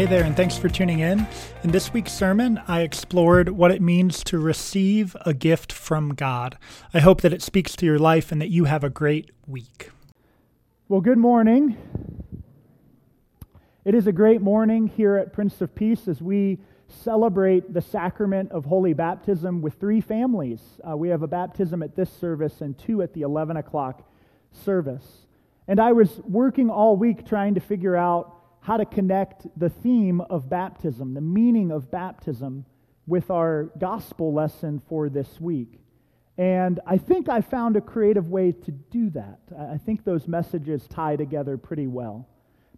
Hey there, and thanks for tuning in. In this week's sermon, I explored what it means to receive a gift from God. I hope that it speaks to your life and that you have a great week. Well, good morning. It is a great morning here at Prince of Peace as we celebrate the sacrament of holy baptism with three families. Uh, we have a baptism at this service and two at the 11 o'clock service. And I was working all week trying to figure out how to connect the theme of baptism, the meaning of baptism, with our gospel lesson for this week. And I think I found a creative way to do that. I think those messages tie together pretty well.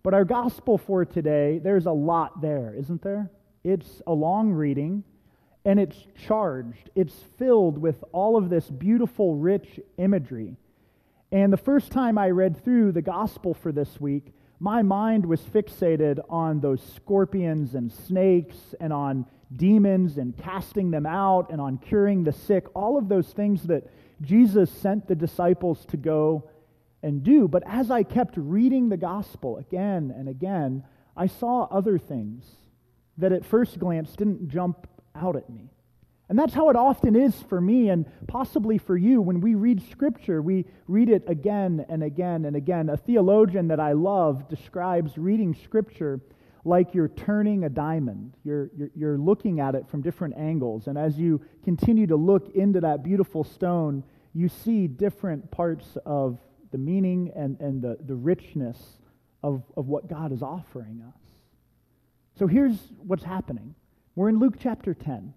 But our gospel for today, there's a lot there, isn't there? It's a long reading, and it's charged. It's filled with all of this beautiful, rich imagery. And the first time I read through the gospel for this week, my mind was fixated on those scorpions and snakes and on demons and casting them out and on curing the sick, all of those things that Jesus sent the disciples to go and do. But as I kept reading the gospel again and again, I saw other things that at first glance didn't jump out at me. And that's how it often is for me and possibly for you when we read Scripture. We read it again and again and again. A theologian that I love describes reading Scripture like you're turning a diamond. You're, you're, you're, looking at it from different angles. And as you continue to look into that beautiful stone, you see different parts of the meaning and, and the, the richness of, of what God is offering us. So here's what's happening we're in Luke chapter 10.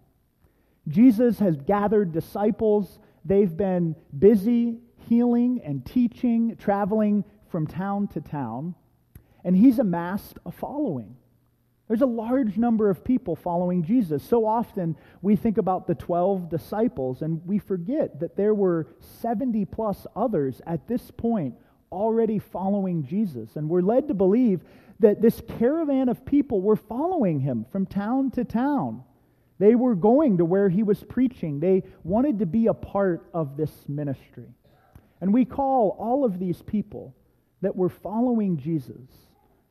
Jesus has gathered disciples. They've been busy healing and teaching, traveling from town to town, and he's amassed a following. There's a large number of people following Jesus. So often we think about the 12 disciples and we forget that there were 70 plus others at this point already following Jesus. And we're led to believe that this caravan of people were following him from town to town. They were going to where he was preaching. They wanted to be a part of this ministry. And we call all of these people that were following Jesus,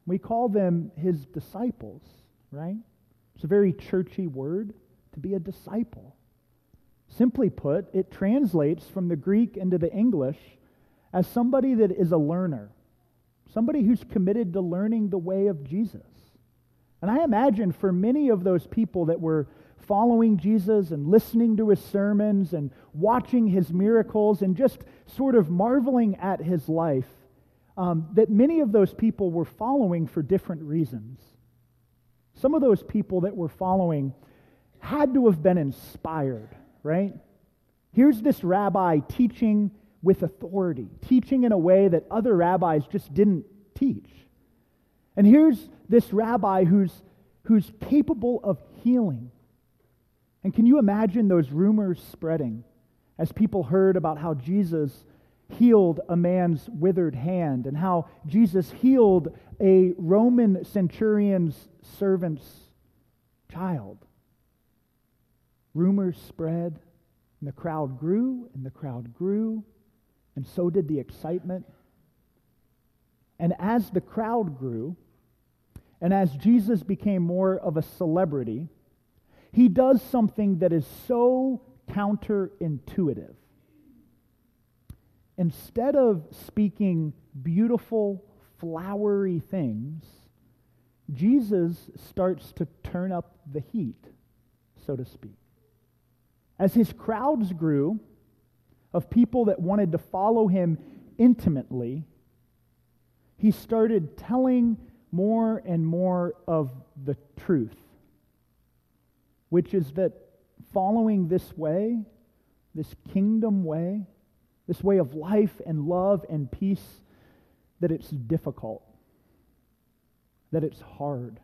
we call them his disciples, right? It's a very churchy word to be a disciple. Simply put, it translates from the Greek into the English as somebody that is a learner, somebody who's committed to learning the way of Jesus. And I imagine for many of those people that were following Jesus and listening to his sermons and watching his miracles and just sort of marveling at his life, um, that many of those people were following for different reasons. Some of those people that were following had to have been inspired, right? Here's this rabbi teaching with authority, teaching in a way that other rabbis just didn't teach. And here's this rabbi who's, who's capable of healing and can you imagine those rumors spreading as people heard about how Jesus healed a man's withered hand and how Jesus healed a Roman centurion's servant's child? Rumors spread, and the crowd grew, and the crowd grew, and so did the excitement. And as the crowd grew, and as Jesus became more of a celebrity, he does something that is so counterintuitive. Instead of speaking beautiful, flowery things, Jesus starts to turn up the heat, so to speak. As his crowds grew of people that wanted to follow him intimately, he started telling more and more of the truth which is that following this way, this kingdom way, this way of life and love and peace, that it's difficult, that it's hard.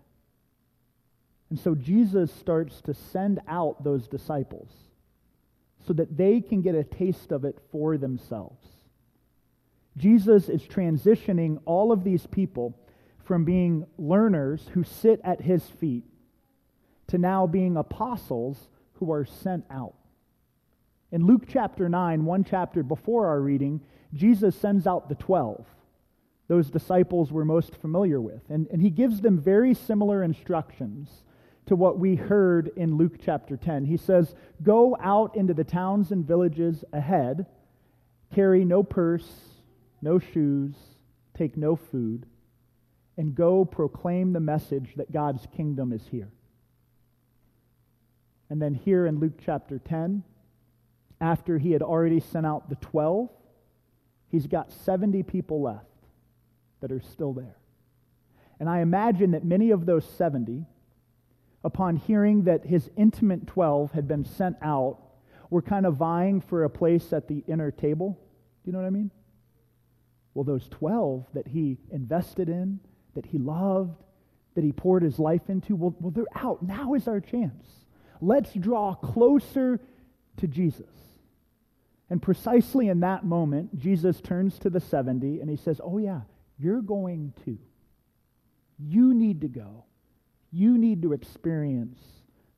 And so Jesus starts to send out those disciples, so that they can get a taste of it for themselves. Jesus is transitioning all of these people from being learners who sit at his feet to now being apostles who are sent out. In Luke chapter 9, one chapter before our reading, Jesus sends out the 12, those disciples we're most familiar with. And, and he gives them very similar instructions to what we heard in Luke chapter 10. He says, Go out into the towns and villages ahead, carry no purse, no shoes, take no food, and go proclaim the message that God's kingdom is here. And then here in Luke chapter 10, after he had already sent out the 12, he's got 70 people left that are still there. And I imagine that many of those 70, upon hearing that his intimate 12 had been sent out, were kind of vying for a place at the inner table. Do you know what I mean? Well, those 12 that he invested in, that he loved, that he poured his life into, well, well they're out. Now is our chance. Let's draw closer to Jesus. And precisely in that moment, Jesus turns to the 70 and he says, Oh, yeah, you're going too. You need to go. You need to experience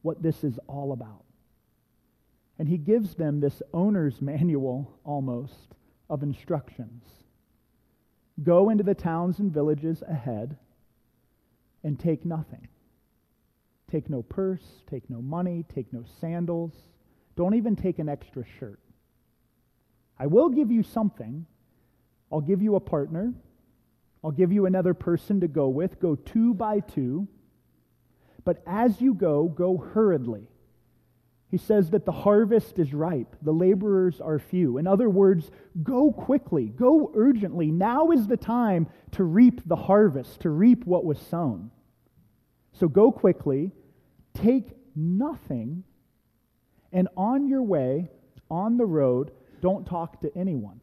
what this is all about. And he gives them this owner's manual almost of instructions. Go into the towns and villages ahead and take nothing. Take no purse, take no money, take no sandals. Don't even take an extra shirt. I will give you something. I'll give you a partner. I'll give you another person to go with. Go two by two. But as you go, go hurriedly. He says that the harvest is ripe, the laborers are few. In other words, go quickly, go urgently. Now is the time to reap the harvest, to reap what was sown. So go quickly, take nothing, and on your way, on the road, don't talk to anyone.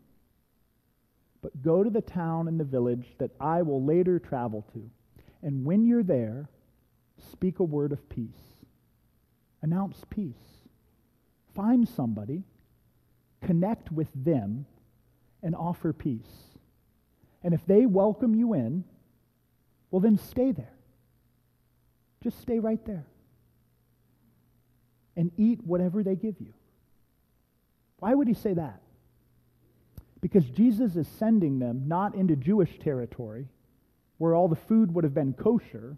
But go to the town and the village that I will later travel to. And when you're there, speak a word of peace. Announce peace. Find somebody, connect with them, and offer peace. And if they welcome you in, well, then stay there. Just stay right there and eat whatever they give you. Why would he say that? Because Jesus is sending them not into Jewish territory where all the food would have been kosher.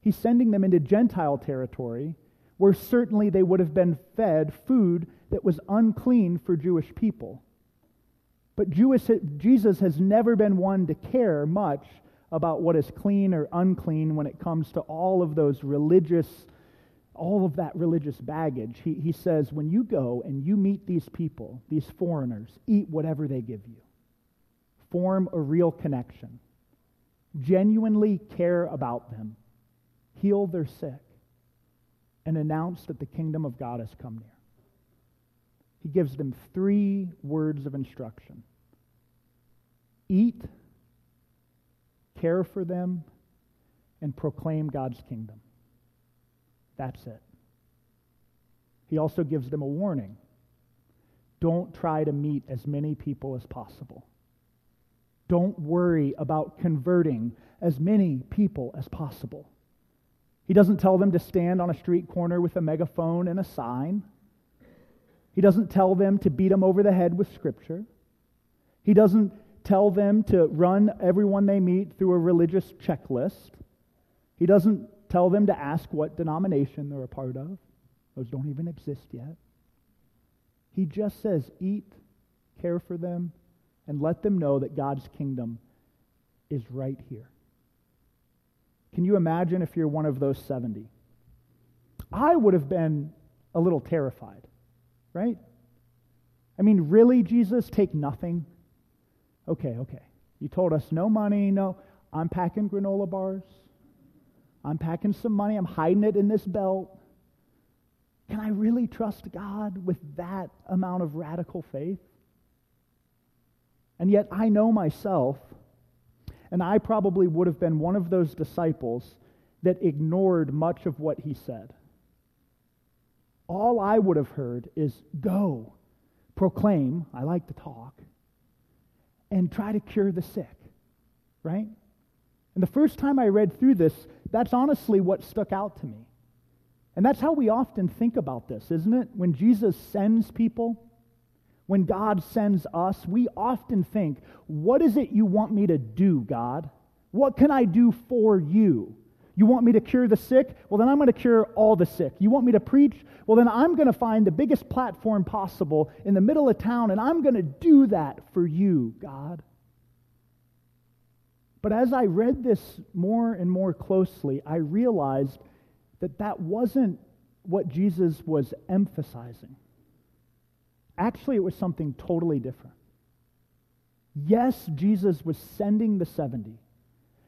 He's sending them into Gentile territory where certainly they would have been fed food that was unclean for Jewish people. But Jewish, Jesus has never been one to care much about what is clean or unclean when it comes to all of those religious all of that religious baggage, he, he says, when you go and you meet these people, these foreigners, eat whatever they give you. Form a real connection. Genuinely care about them. Heal their sick. And announce that the kingdom of God has come near. He gives them three words of instruction eat, care for them, and proclaim God's kingdom. That's it. He also gives them a warning don't try to meet as many people as possible. Don't worry about converting as many people as possible. He doesn't tell them to stand on a street corner with a megaphone and a sign. He doesn't tell them to beat them over the head with Scripture. He doesn't tell them to run everyone they meet through a religious checklist. He doesn't tell them to ask what denomination they're a part of. Those don't even exist yet. He just says, eat, care for them, and let them know that God's kingdom is right here. Can you imagine if you're one of those 70? I would have been a little terrified, right? I mean, really, Jesus, take nothing? Okay, okay. You told us no money, no. I'm packing granola bars. I'm packing some money, I'm hiding it in this belt. Can I really trust God with that amount of radical faith? And yet I know myself, and I probably would have been one of those disciples that ignored much of what he said. All I would have heard is, Go, proclaim, I like to talk, and try to cure the sick, right? And the first time I read through this, that's honestly what stuck out to me. And that's how we often think about this, isn't it? When Jesus sends people, when God sends us, we often think, what is it you want me to do, God? What can I do for you? You want me to cure the sick? Well, then I'm going to cure all the sick. You want me to preach? Well, then I'm going to find the biggest platform possible in the middle of town, and I'm going to do that for you, God. But as I read this more and more closely, I realized that that wasn't what Jesus was emphasizing. Actually, it was something totally different. Yes, Jesus was sending the 70.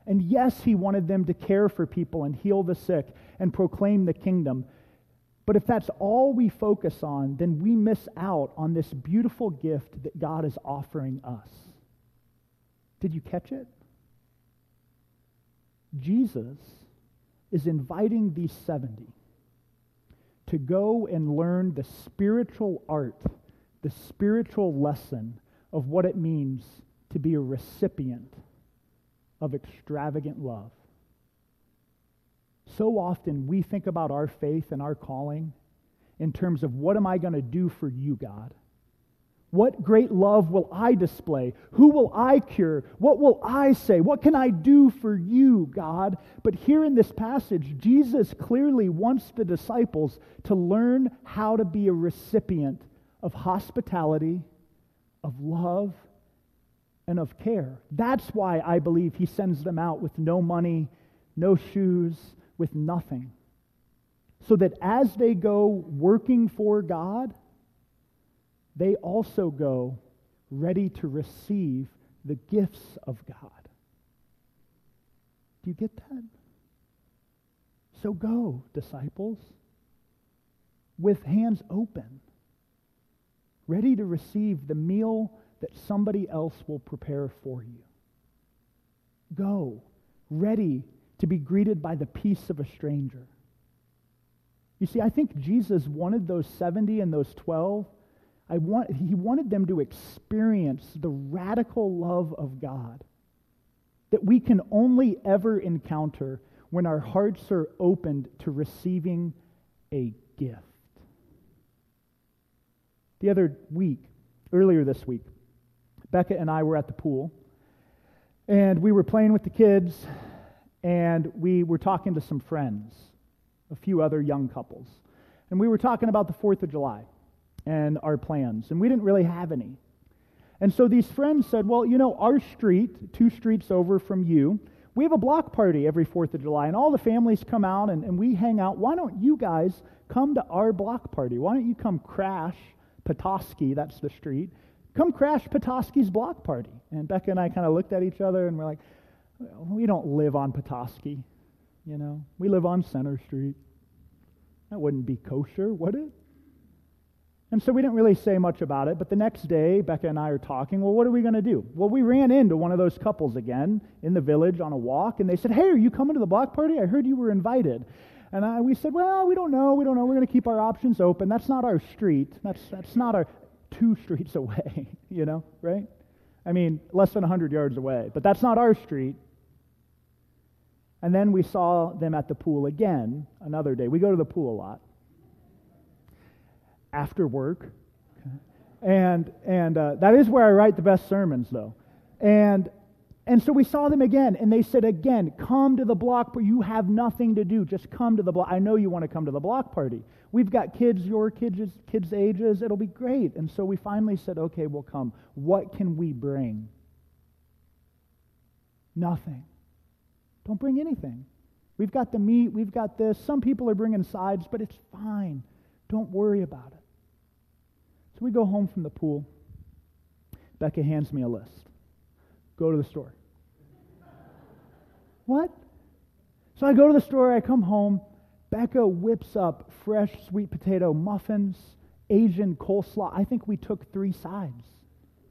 And yes, he wanted them to care for people and heal the sick and proclaim the kingdom. But if that's all we focus on, then we miss out on this beautiful gift that God is offering us. Did you catch it? Jesus is inviting these 70 to go and learn the spiritual art, the spiritual lesson of what it means to be a recipient of extravagant love. So often we think about our faith and our calling in terms of what am I going to do for you, God? What great love will I display? Who will I cure? What will I say? What can I do for you, God? But here in this passage, Jesus clearly wants the disciples to learn how to be a recipient of hospitality, of love, and of care. That's why I believe he sends them out with no money, no shoes, with nothing. So that as they go working for God, they also go ready to receive the gifts of God. Do you get that? So go, disciples, with hands open, ready to receive the meal that somebody else will prepare for you. Go, ready to be greeted by the peace of a stranger. You see, I think Jesus wanted those 70 and those 12 I want, he wanted them to experience the radical love of God that we can only ever encounter when our hearts are opened to receiving a gift. The other week, earlier this week, Becca and I were at the pool, and we were playing with the kids, and we were talking to some friends, a few other young couples. And we were talking about the 4th of July and our plans. And we didn't really have any. And so these friends said, Well, you know, our street, two streets over from you, we have a block party every 4th of July, and all the families come out and, and we hang out. Why don't you guys come to our block party? Why don't you come crash Petoskey, that's the street, come crash Petoskey's block party? And Becca and I kind of looked at each other and we're like, we don't live on Petoskey, you know. We live on Center Street. That wouldn't be kosher, would it? And so we didn't really say much about it, but the next day, Becca and I are talking, well, what are we going to do? Well, we ran into one of those couples again in the village on a walk, and they said, hey, are you coming to the block party? I heard you were invited. And I, we said, well, we don't know, we don't know. We're going to keep our options open. That's not our street. That's, that's not our two streets away, you know, right? I mean, less than 100 yards away, but that's not our street. And then we saw them at the pool again another day. We go to the pool a lot after work. And, and uh, that is where I write the best sermons, though. And, and so we saw them again, and they said, again, come to the block, but you have nothing to do. Just come to the block. I know you want to come to the block party. We've got kids your kids' kids' ages. It'll be great. And so we finally said, okay, we'll come. What can we bring? Nothing. Don't bring anything. We've got the meat, we've got this. Some people are bringing sides, but it's fine. Don't worry about it. So we go home from the pool. Becca hands me a list. Go to the store. what? So I go to the store, I come home. Becca whips up fresh sweet potato muffins, Asian coleslaw. I think we took three sides.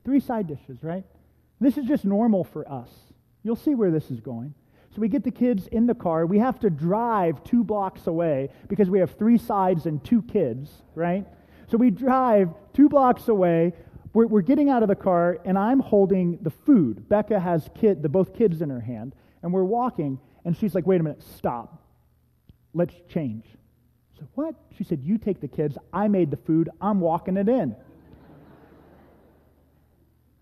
Three side dishes, right? This is just normal for us. You'll see where this is going. So we get the kids in the car. We have to drive two blocks away because we have three sides and two kids, right? So we drive two blocks away. We're, we're getting out of the car, and I'm holding the food. Becca has kid, the both kids in her hand, and we're walking, and she's like, wait a minute, stop. Let's change. So what? She said, you take the kids. I made the food. I'm walking it in.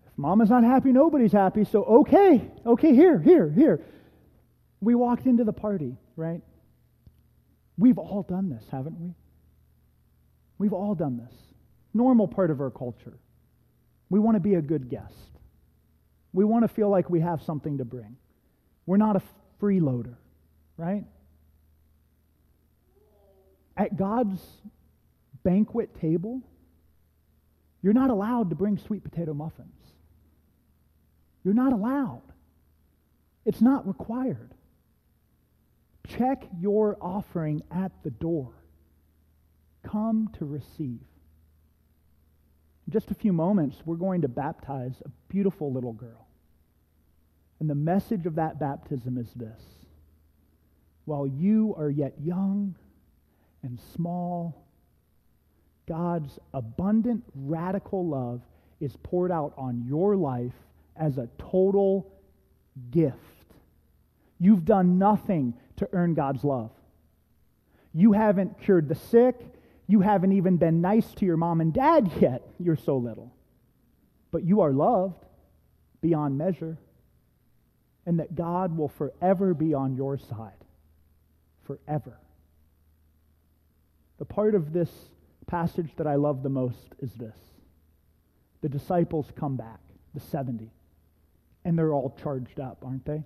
if mama's not happy, nobody's happy. So okay, okay, here, here, here. We walked into the party, right? We've all done this, haven't we? We've all done this. Normal part of our culture. We want to be a good guest. We want to feel like we have something to bring. We're not a freeloader, right? At God's banquet table, you're not allowed to bring sweet potato muffins. You're not allowed. It's not required. Check your offering at the door. Come to receive. In just a few moments, we're going to baptize a beautiful little girl. And the message of that baptism is this While you are yet young and small, God's abundant, radical love is poured out on your life as a total gift. You've done nothing to earn God's love. You haven't cured the sick. You haven't even been nice to your mom and dad yet. You're so little. But you are loved beyond measure. And that God will forever be on your side. Forever. The part of this passage that I love the most is this the disciples come back, the 70, and they're all charged up, aren't they?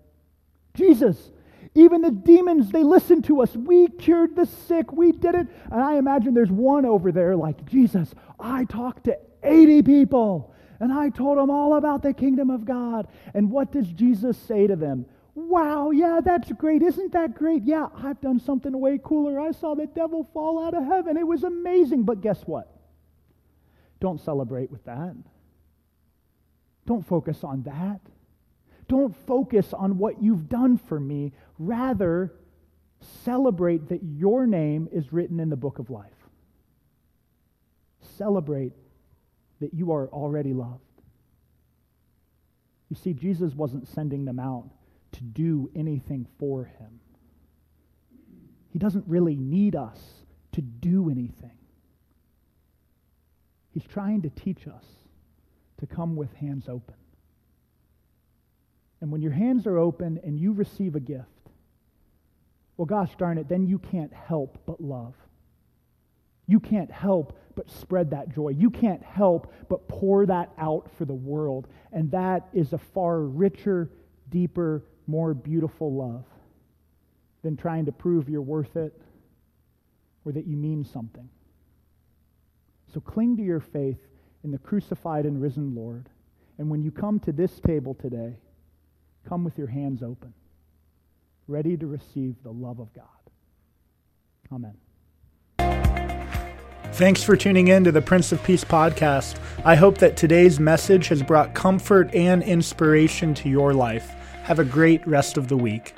Jesus, even the demons, they listen to us. We cured the sick. We did it. And I imagine there's one over there like, Jesus, I talked to 80 people and I told them all about the kingdom of God. And what does Jesus say to them? Wow, yeah, that's great. Isn't that great? Yeah, I've done something way cooler. I saw the devil fall out of heaven. It was amazing. But guess what? Don't celebrate with that. Don't focus on that. Don't focus on what you've done for me. Rather, celebrate that your name is written in the book of life. Celebrate that you are already loved. You see, Jesus wasn't sending them out to do anything for him. He doesn't really need us to do anything. He's trying to teach us to come with hands open. And when your hands are open and you receive a gift, well, gosh darn it, then you can't help but love. You can't help but spread that joy. You can't help but pour that out for the world. And that is a far richer, deeper, more beautiful love than trying to prove you're worth it or that you mean something. So cling to your faith in the crucified and risen Lord. And when you come to this table today, Come with your hands open, ready to receive the love of God. Amen. Thanks for tuning in to the Prince of Peace podcast. I hope that today's message has brought comfort and inspiration to your life. Have a great rest of the week.